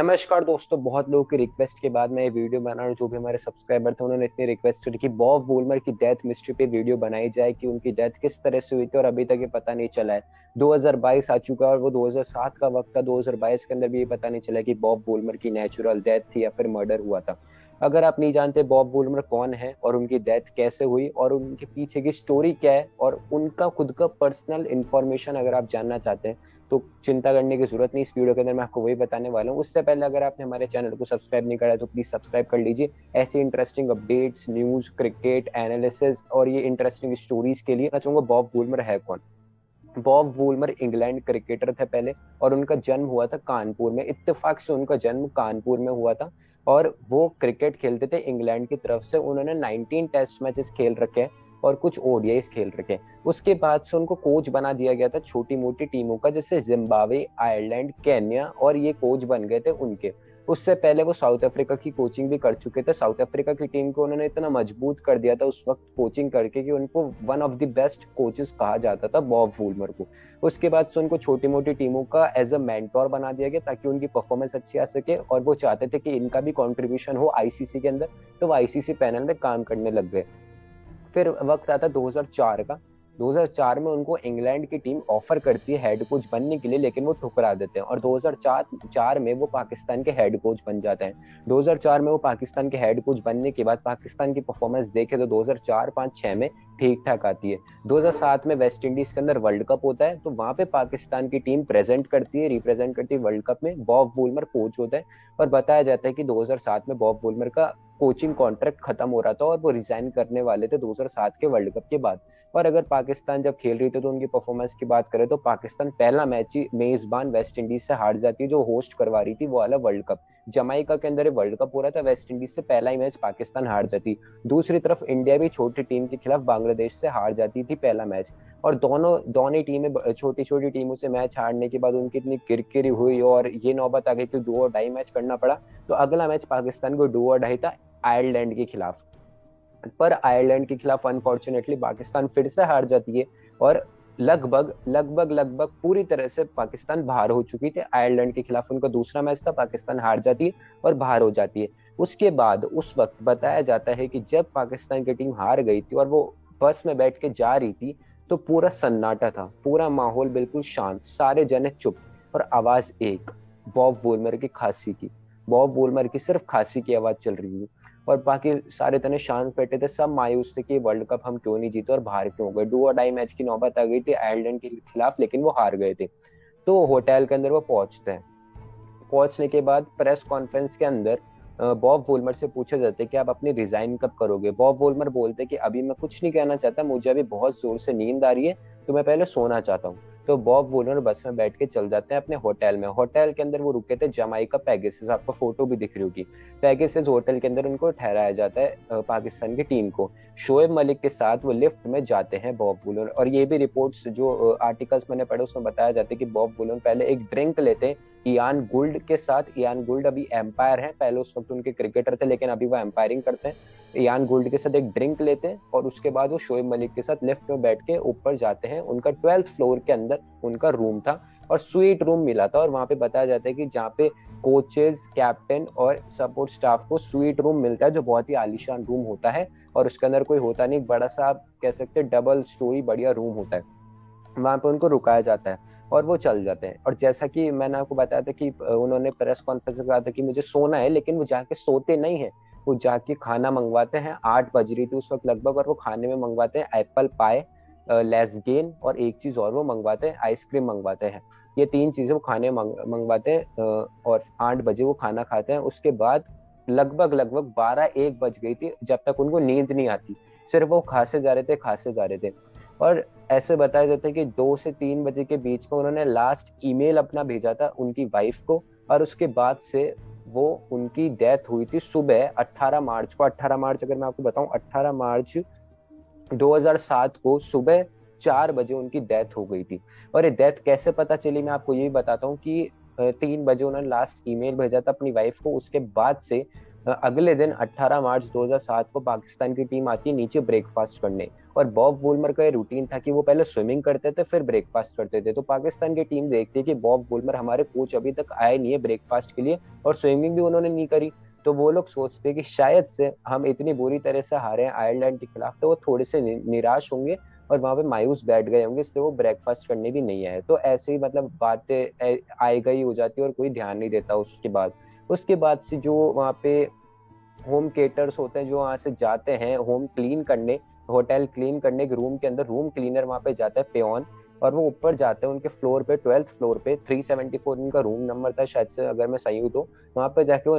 नमस्कार दोस्तों, बहुत लोगों की रिक्वेस्ट के बाद मैं ये वीडियो बना रहा जो भी हमारे सब्सक्राइबर थे, उन्होंने इतनी रिक्वेस्ट की कि बॉब वोलमर की डेथ मिस्ट्री पे वीडियो बनाई जाए कि उनकी डेथ किस तरह से हुई थी और अभी तक ये पता नहीं चला है। 2022 आ चुका है और वो 2007 का वक्त था। 2022 के अंदर भी ये पता नहीं चला कि बॉब वोलमर की नेचुरल डेथ थी या फिर मर्डर हुआ था। अगर आप नहीं जानते बॉब वोलमर कौन है और उनकी डेथ कैसे हुई और उनके पीछे की स्टोरी क्या है और उनका खुद का पर्सनल इन्फॉर्मेशन अगर आप जानना चाहते हैं तो चिंता करने की ज़रूरत नहीं, इस वीडियो के अंदर मैं आपको वही बताने वाला हूँ। उससे पहले अगर आपने हमारे चैनल को सब्सक्राइब नहीं करा तो प्लीज़ सब्सक्राइब कर लीजिए। ऐसी interesting updates news cricket analysis और ये इंटरेस्टिंग स्टोरीज के लिए मैं चाहूँगा बॉब वूलमर है कौन? बॉब वूलमर इंग्लैंड क्रिकेटर थे पहले और उनका जन्म हुआ था कानपुर में। इत्तेफाक से उनका जन्म कानपुर में हुआ था और वो क्रिकेट खेलते थे इंग्लैंड की तरफ़ से। उन्होंने 19 टेस्ट मैचेस खेल रखे हैं। और कुछ ओडियाईस खेल रखे। उसके बाद से उनको कोच बना दिया गया था छोटी मोटी टीमों का, जैसे जिम्बावे आयरलैंड केन्या और ये कोच बन गए थे उनके। उससे पहले वो साउथ अफ्रीका की कोचिंग भी कर चुके थे। साउथ अफ्रीका की टीम को उन्होंने इतना मज़बूत कर दिया था उस वक्त कोचिंग करके कि उनको one of the best coaches कहा जाता था बॉब वूलमर को। उसके बाद से उनको छोटी मोटी टीमों का एज अ मेंटोर बना दिया गया ताकि उनकी परफॉर्मेंस अच्छी आ सके और वो चाहते थे कि इनका भी कॉन्ट्रीब्यूशन हो आईसीसी के अंदर। तो वो आईसीसी पैनल में काम करने लग गए। फिर वक्त आता 2004 का। 2004 में उनको इंग्लैंड की टीम ऑफ़र करती है हेड कोच बनने के लिए, लेकिन वो ठुकरा देते हैं। और 2004 चार में वो पाकिस्तान के हेड कोच बन जाते हैं। 2004 में वो पाकिस्तान के हेड कोच बनने के बाद पाकिस्तान की परफॉर्मेंस देखे तो 2004 5 6 में ठीक ठाक आती है। 2007 में वेस्ट इंडीज के अंदर वर्ल्ड कप होता है तो वहाँ पे पाकिस्तान की टीम प्रेजेंट करती है रिप्रेजेंट करती है वर्ल्ड कप में। बॉब वुलमर कोच होता है और बताया जाता है कि 2007 में बॉब वुलमर का कोचिंग कॉन्ट्रैक्ट खत्म हो रहा था और वो रिजाइन करने वाले थे 2007 के वर्ल्ड कप के बाद। और अगर पाकिस्तान जब खेल रही थी तो उनकी परफॉर्मेंस की बात करें तो पाकिस्तान पहला मैच ही मेजबान वेस्ट इंडीज से हार जाती है, जो होस्ट करवा रही थी वो वाला वर्ल्ड कप जमाइका के अंदर वर्ल्ड कप हो रहा था वेस्ट इंडीज से पहला ही मैच पाकिस्तान हार जाती। दूसरी तरफ़ इंडिया भी छोटी टीम के खिलाफ बांग्लादेश से हार जाती थी पहला मैच और दोनों दोनों टीमें छोटी छोटी टीमों से मैच हारने के बाद उनकी इतनी किरकिरी हुई और ये नौबत आ गई कि दो और ढाई मैच करना पड़ा। तो अगला मैच पाकिस्तान को दो और ढाई था आयरलैंड के खिलाफ। पर आयरलैंड के खिलाफ अनफॉर्चुनेटली पाकिस्तान फिर से हार जाती है और लगभग लगभग लगभग पूरी तरह से पाकिस्तान बाहर हो चुकी थी। आयरलैंड के खिलाफ उनका दूसरा मैच था, पाकिस्तान हार जाती है और बाहर हो जाती है। उसके बाद, उस वक्त बताया जाता है कि जब पाकिस्तान की टीम हार गई थी और वो बस में बैठ के जा रही थी तो पूरा सन्नाटा था, पूरा माहौल बिल्कुल शांत, सारे जने चुप और आवाज़ एक, बॉब वोलमर की खांसी की। बॉब वोलमर की सिर्फ़ खांसी की आवाज़ चल रही थी। और बाकी सारे तने शांत बैठे थे, सब मायूस थे कि वर्ल्ड कप हम क्यों नहीं जीते और बाहर क्यों गए। डू और डाई मैच की नौबत आ गई थी आयरलैंड के खिलाफ, लेकिन वो हार गए थे। तो होटल के अंदर वो पहुँचते हैं। पहुँचने के बाद प्रेस कॉन्फ्रेंस के अंदर बॉब वोलमर से पूछा जाता कि आप अपनी रिजाइन कब करोगे? बॉब वोलमर बोलते कि अभी मैं कुछ नहीं कहना चाहता, मुझे अभी बहुत ज़ोर से नींद आ रही है तो मैं पहले सोना चाहता हूँ। तो बॉब वोलर बस में बैठ के चल जाते हैं अपने होटल में। होटल के अंदर वो रुके थे जमाई का पैगेसिस। आपको फ़ोटो भी दिख रही होगी। पैगेसिस होटल के अंदर उनको ठहराया जाता है पाकिस्तान की टीम को। शोएब मलिक के साथ वो लिफ्ट में जाते हैं बॉब वुलन और ये भी रिपोर्ट्स जो आर्टिकल्स मैंने पढ़े, उसमें बताया जाता है कि बॉब वुलन पहले एक ड्रिंक लेते हैं इयान गुल्ड के साथ। इयान गुल्ड अभी एम्पायर है। पहले उस वक्त उनके क्रिकेटर थे, लेकिन अभी वो एम्पायरिंग करते हैं। इयान गोल्ड के साथ एक ड्रिंक लेते हैं और उसके बाद वो शोएब मलिक के साथ लिफ्ट में बैठ के ऊपर जाते हैं। उनका ट्वेल्थ फ्लोर के अंदर उनका रूम था और स्वीट रूम मिला था और वहाँ पे बताया जाता है कि जहाँ पे कोचेज कैप्टन और सपोर्ट स्टाफ को स्वीट रूम मिलता है, जो बहुत ही आलिशान रूम होता है और उसके अंदर कोई होता नहीं। बड़ा सा आप कह सकते डबल स्टोरी बढ़िया रूम होता है। वहाँ पे उनको रुकाया जाता है। और वो चल जाते हैं। और जैसा कि मैंने आपको बताया था कि उन्होंने प्रेस कॉन्फ्रेंस में कहा था कि मुझे सोना है, लेकिन वो जाके सोते नहीं है। वो जाके खाना मंगवाते हैं, आठ बज रही थी उस वक्त लगभग, और वो खाने में मंगवाते हैं एप्पल पाए लेसगेन और एक चीज़ और वो मंगवाते हैं आइसक्रीम मंगवाते हैं। ये तीन चीज़ें वो खाने मंगवाते हैं और आठ बजे वो खाना खाते हैं। उसके बाद लगभग लगभग बारह एक बज गई थी जब तक उनको नींद नहीं आती। सिर्फ़ वो खासे जा रहे थे, खासे जा रहे थे। और ऐसे बताया जाता है कि दो से तीन बजे के बीच में उन्होंने लास्ट ईमेल अपना भेजा था उनकी वाइफ को और उसके बाद से वो उनकी डेथ हुई थी सुबह 18 मार्च को। 18 मार्च अगर मैं आपको बताऊँ 18 मार्च 2007 को सुबह चार बजे उनकी डेथ हो गई थी। और ये डेथ कैसे पता चली मैं आपको ये भी बताता हूँ कि तीन बजे उन्होंने लास्ट ईमेल भेजा था अपनी वाइफ को। उसके बाद से अगले दिन 18 मार्च 2007 को पाकिस्तान की टीम आती है नीचे ब्रेकफास्ट करने। और बॉब वोलमर का ये रूटीन था कि वो पहले स्विमिंग करते थे, फिर ब्रेकफास्ट करते थे। तो पाकिस्तान की टीम देखती है कि बॉब वोलमर हमारे कोच अभी तक आए नहीं है ब्रेकफास्ट के लिए और स्विमिंग भी उन्होंने नहीं करी। तो वो लोग सोचते कि शायद से हम इतनी बुरी तरह से हारे हैं आयरलैंड के खिलाफ तो वो थोड़े से निराश होंगे और वहाँ पे मायूस बैठ गए होंगे इसलिए वो ब्रेकफास्ट करने भी नहीं आए। तो ऐसे ही मतलब बातें आई गई हो जाती है और कोई ध्यान नहीं देता उसके बाद। उसके बाद से जो वहाँ पे होम केटर्स होते हैं, जो वहाँ से जाते हैं होम क्लीन करने होटल क्लीन करने के रूम के अंदर, रूम क्लीनर वहाँ पे जाता है पेन और वो ऊपर जाते हैं उनके फ्लोर पे ट्वेल्थ फ्लोर पे 374 उनका रूम नंबर था शायद से, अगर मैं सही हूँ तो। वहाँ पे जाके वो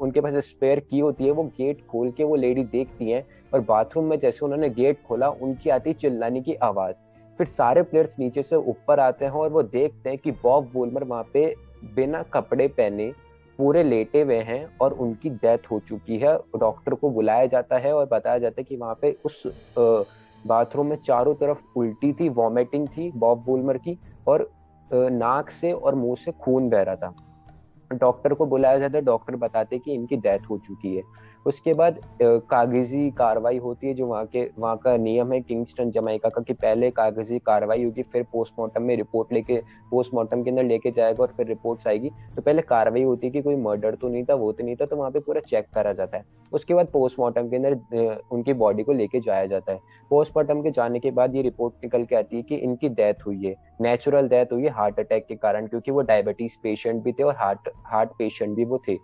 उनके पास स्पेयर की होती है, वो गेट खोल के वो लेडी देखती है, और बाथरूम में जैसे उन्होंने गेट खोला, उनकी आती चिल्लाने की आवाज़। फिर सारे प्लेयर्स नीचे से ऊपर आते हैं और वो देखते हैं कि बॉब वोलमर वहाँ पे बिना कपड़े पहने पूरे लेटे हुए हैं और उनकी डेथ हो चुकी है। डॉक्टर को बुलाया जाता है और बताया जाता है कि वहाँ पे उस बाथरूम में चारों तरफ़ उल्टी थी वॉमिटिंग थी बॉब वोलमर की और नाक से और मुँह से खून बह रहा था। डॉक्टर को बुलाया जाता है डॉक्टर बताते कि इनकी डेथ हो चुकी है। उसके बाद कागज़ी कार्रवाई होती है जो वहाँ के, वहाँ का नियम है किंगस्टन जमाइका का कि पहले कागज़ी कार्रवाई होगी, फिर पोस्टमार्टम में रिपोर्ट लेके, पोस्टमार्टम के अंदर लेके जाएगा और फिर रिपोर्ट्स आएगी। तो पहले कार्रवाई होती है कि कोई मर्डर तो नहीं था, वो तो नहीं था तो वहाँ पे पूरा चेक करा जाता है। उसके बाद पोस्टमार्टम के अंदर उनकी बॉडी को लेके जाया जाता है। पोस्टमार्टम के जाने के बाद ये रिपोर्ट निकल के आती है कि इनकी डेथ हुई है। नेचुरल डेथ हुई है हार्ट अटैक के कारण, क्योंकि वो डायबिटीज़ पेशेंट भी थे और हार्ट हार्ट पेशेंट भी वो थे।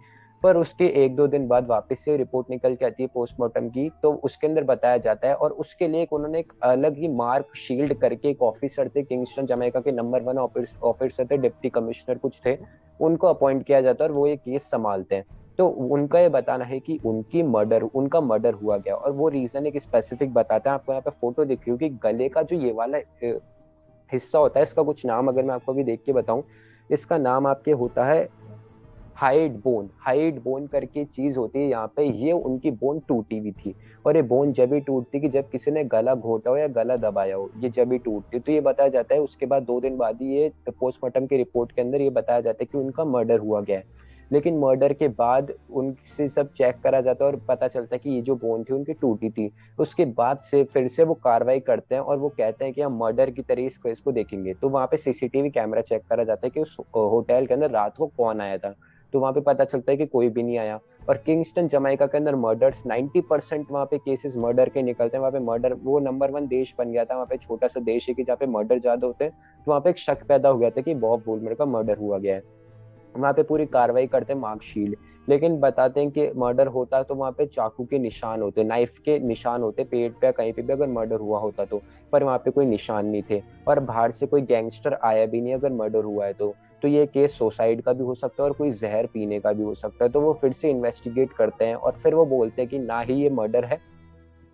पर उसके एक दो दिन बाद वापस से रिपोर्ट निकल के आती है पोस्टमार्टम की तो उसके अंदर बताया जाता है और उसके लिए एक उन्होंने एक अलग ही मार्क शील्ड करके एक ऑफिसर थे किंगस्टन जमैका के नंबर वन ऑफिसर थे डिप्टी कमिश्नर कुछ थे, उनको अपॉइंट किया जाता है और वो ये केस संभालते हैं। तो उनका ये बताना है कि उनकी मर्डर उनका मर्डर हुआ गया और वो रीजन एक स्पेसिफिक बताते हैं, आपको यहाँ पे फ़ोटो दिख रही कि गले का जो ये वाला हिस्सा होता है, इसका कुछ नाम अगर मैं आपको अभी देख के बताऊँ, इसका नाम आपके होता है हाइड बोन हाइड बोन करके चीज़ होती है यहाँ पे। ये उनकी बोन टूटी हुई थी। और ये बोन जब भी टूटती कि जब किसी ने गला घोटा हो या गला दबाया हो, ये जब भी टूटती तो ये बताया जाता है, उसके बाद दो दिन बाद ही ये पोस्टमार्टम की रिपोर्ट के अंदर ये बताया जाता है कि उनका मर्डर हुआ गया है। लेकिन मर्डर के बाद उनसे सब चेक करा जाता है और पता चलता है कि ये जो बोन थी, उनकी टूटी थी। उसके बाद से फिर से वो कार्रवाई करते हैं और वो कहते हैं कि हम मर्डर की तरह इसको इसको देखेंगे। तो वहाँ पे सीसीटीवी कैमरा चेक करा जाता है कि उस होटल के अंदर रात को कौन आया था। तो वहाँ पे पता चलता है कि कोई भी नहीं आया। और किंगस्टन जमाइका के अंदर मर्डर्स 90 परसेंट वहाँ पे केसेस मर्डर के निकलते हैं। वहाँ पे मर्डर वो नंबर वन देश बन गया था। वहाँ पे छोटा सा देश है कि जहाँ पे मर्डर ज़्यादा होते हैं। तो वहाँ पे एक शक पैदा हो गया था कि बॉब वोलमर का मर्डर हुआ गया है। वहाँ पे पूरी कार्रवाई करते हैं मार्कशील्ड लेकिन बताते हैं कि मर्डर होता तो वहाँ पे चाकू के निशान होते नाइफ के निशान होते, पेट पे कहीं पे भी अगर मर्डर हुआ होता तो। पर वहाँ पे कोई निशान नहीं थे। और बाहर से कोई गैंगस्टर आया भी नहीं अगर मर्डर हुआ है तो। तो ये केस सुसाइड का भी हो सकता है और कोई जहर पीने का भी हो सकता है। तो वो फिर से इन्वेस्टिगेट करते हैं और फिर वो बोलते हैं कि ना ही ये मर्डर है,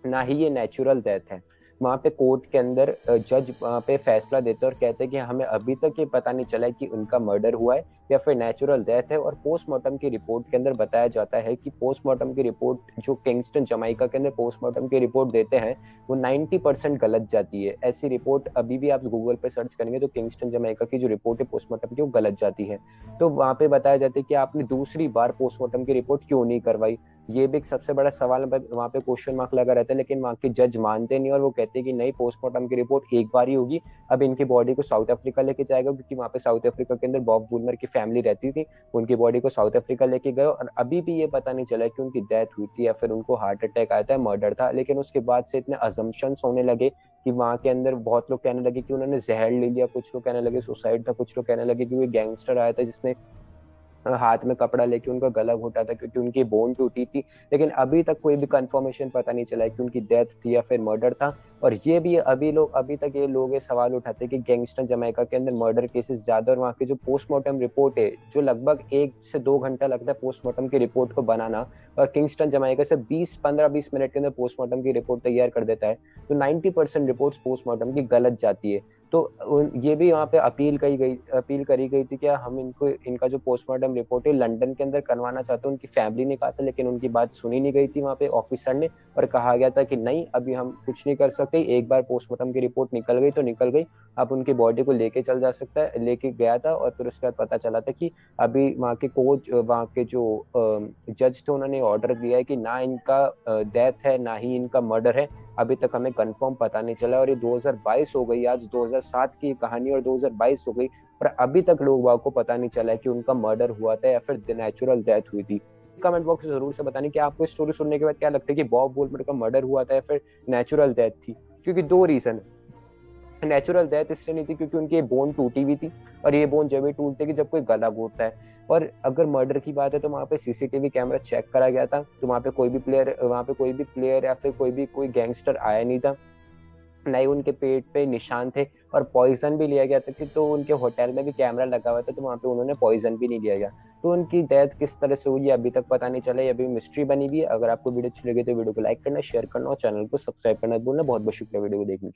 ना ही ये नेचुरल डेथ है। वहाँ पे कोर्ट के अंदर जज वहाँ पे फैसला देते और कहते हैं कि हमें अभी तक ये पता नहीं चला है कि उनका मर्डर हुआ है या फिर नेचुरल डेथ है। और पोस्टमार्टम की रिपोर्ट के अंदर बताया जाता है कि पोस्टमार्टम की रिपोर्ट जो किंगस्टन जमाइका के अंदर पोस्टमार्टम की रिपोर्ट देते हैं, वो 90 परसेंट गलत जाती है। ऐसी रिपोर्ट अभी भी आप गूगल पे सर्च करेंगे तो किंगस्टन जमाइका की जो रिपोर्ट है पोस्टमार्टम की वो गलत जाती है। तो वहाँ पे बताया जाता है कि आपने दूसरी बार पोस्टमार्टम की रिपोर्ट क्यों नहीं करवाई? ये भी एक सबसे बड़ा सवाल वहाँ पे क्वेश्चन मार्क लगा रहता है, लेकिन वहाँ के जज मानते नहीं और वो कहते हैं कि नहीं पोस्टमार्टम की रिपोर्ट एक बार ही होगी। अब इनकी बॉडी को साउथ अफ्रीका लेके जाएगा, क्योंकि वहाँ पे साउथ अफ्रीका के अंदर बॉब वुलमर की फैमिली रहती थी, उनकी बॉडी को साउथ अफ्रीका लेके गए और अभी भी ये पता नहीं चला कि उनकी डेथ हुई थी या फिर उनको हार्ट अटैक आया था मर्डर था, लेकिन उसके बाद से इतने अजम्पन होने लगे कि वहाँ के अंदर बहुत लोग कहने लगे कि उन्होंने जहर ले लिया, कुछ लोग कहने लगे सुसाइड था, कुछ लोग कहने लगे कि कोई गैंगस्टर आया था जिसने हाथ में कपड़ा लेके उनका गला घोटा था क्योंकि उनकी बोन टूटी थी। लेकिन अभी तक कोई भी कंफर्मेशन पता नहीं चला है कि उनकी डेथ थी या फिर मर्डर था। और ये भी अभी लोग, अभी तक ये लोग ये सवाल उठाते हैं कि गैंगस्टर जमैका के अंदर मर्डर केसेस ज़्यादा और वहाँ की जो पोस्टमार्टम रिपोर्ट है, जो लगभग एक से दो घंटा लगता है पोस्टमार्टम की रिपोर्ट को बनाना और किंगस्टन जमाइका से 20 15 20 मिनट के अंदर पोस्टमार्टम की रिपोर्ट तैयार कर देता है। तो 90 परसेंट रिपोर्ट पोस्टमार्टम की गलत जाती है। तो ये भी वहाँ पे अपील करी गई, अपील करी गई थी कि हम इनको, इनका जो पोस्टमार्टम रिपोर्ट है लंदन के अंदर करवाना चाहते हैं, उनकी फैमिली ने कहा था, लेकिन उनकी बात सुनी नहीं गई थी वहाँ पे ऑफिसर ने और कहा गया था कि नहीं, अभी हम कुछ नहीं कर सकते, एक बार पोस्टमार्टम की रिपोर्ट निकल गई तो निकल गई, अब उनकी बॉडी को लेके चल जा सकता है, लेके गया था और फिर उसके बाद पता चला था कि अभी वहाँ के कोच वहाँ के जो जज थे, उन्होंने ऑर्डर दिया है कि ना इनका डेथ है, ना ही इनका मर्डर है। अभी तक हमें कंफर्म पता नहीं चला और ये 2022 हो गई, आज 2007 की कहानी और 2022 हो गई, पर अभी तक लोगों को पता नहीं चला कि उनका मर्डर हुआ था या फिर नेचुरल डेथ हुई थी। कमेंट बॉक्स में ज़रूर से बताने कि आपको स्टोरी सुनने के बाद क्या लगता है कि बॉब वोल्मर का मर्डर हुआ था या फिर नेचुरल डेथ थी? क्योंकि दो रीजन नेचुरल डेथ इसलिए नहीं थी क्योंकि उनकी बोन टूटी हुई थी और ये बोन जब भी टूटते कि जब कोई गला घोटता है। और अगर मर्डर की बात है तो वहाँ पे सीसीटीवी कैमरा चेक करा गया था तो वहाँ पे कोई भी प्लेयर वहाँ पे कोई भी प्लेयर या फिर कोई भी, कोई गैंगस्टर आया नहीं था। ना ही उनके पेट पे निशान थे और पॉइजन भी लिया गया था कि तो उनके होटल में भी कैमरा लगा हुआ था तो वहाँ पे उन्होंने पॉइजन भी नहीं लिया गया। तो उनकी डेथ किस तरह से हुई अभी तक पता नहीं चला, ये अभी मिस्ट्री बनी हुई है। अगर आपको वीडियो अच्छी लगी तो वीडियो को लाइक करना शेयर करना और चैनल को सब्सक्राइब करना भूलना। बहुत बहुत शुक्रिया वीडियो को देखने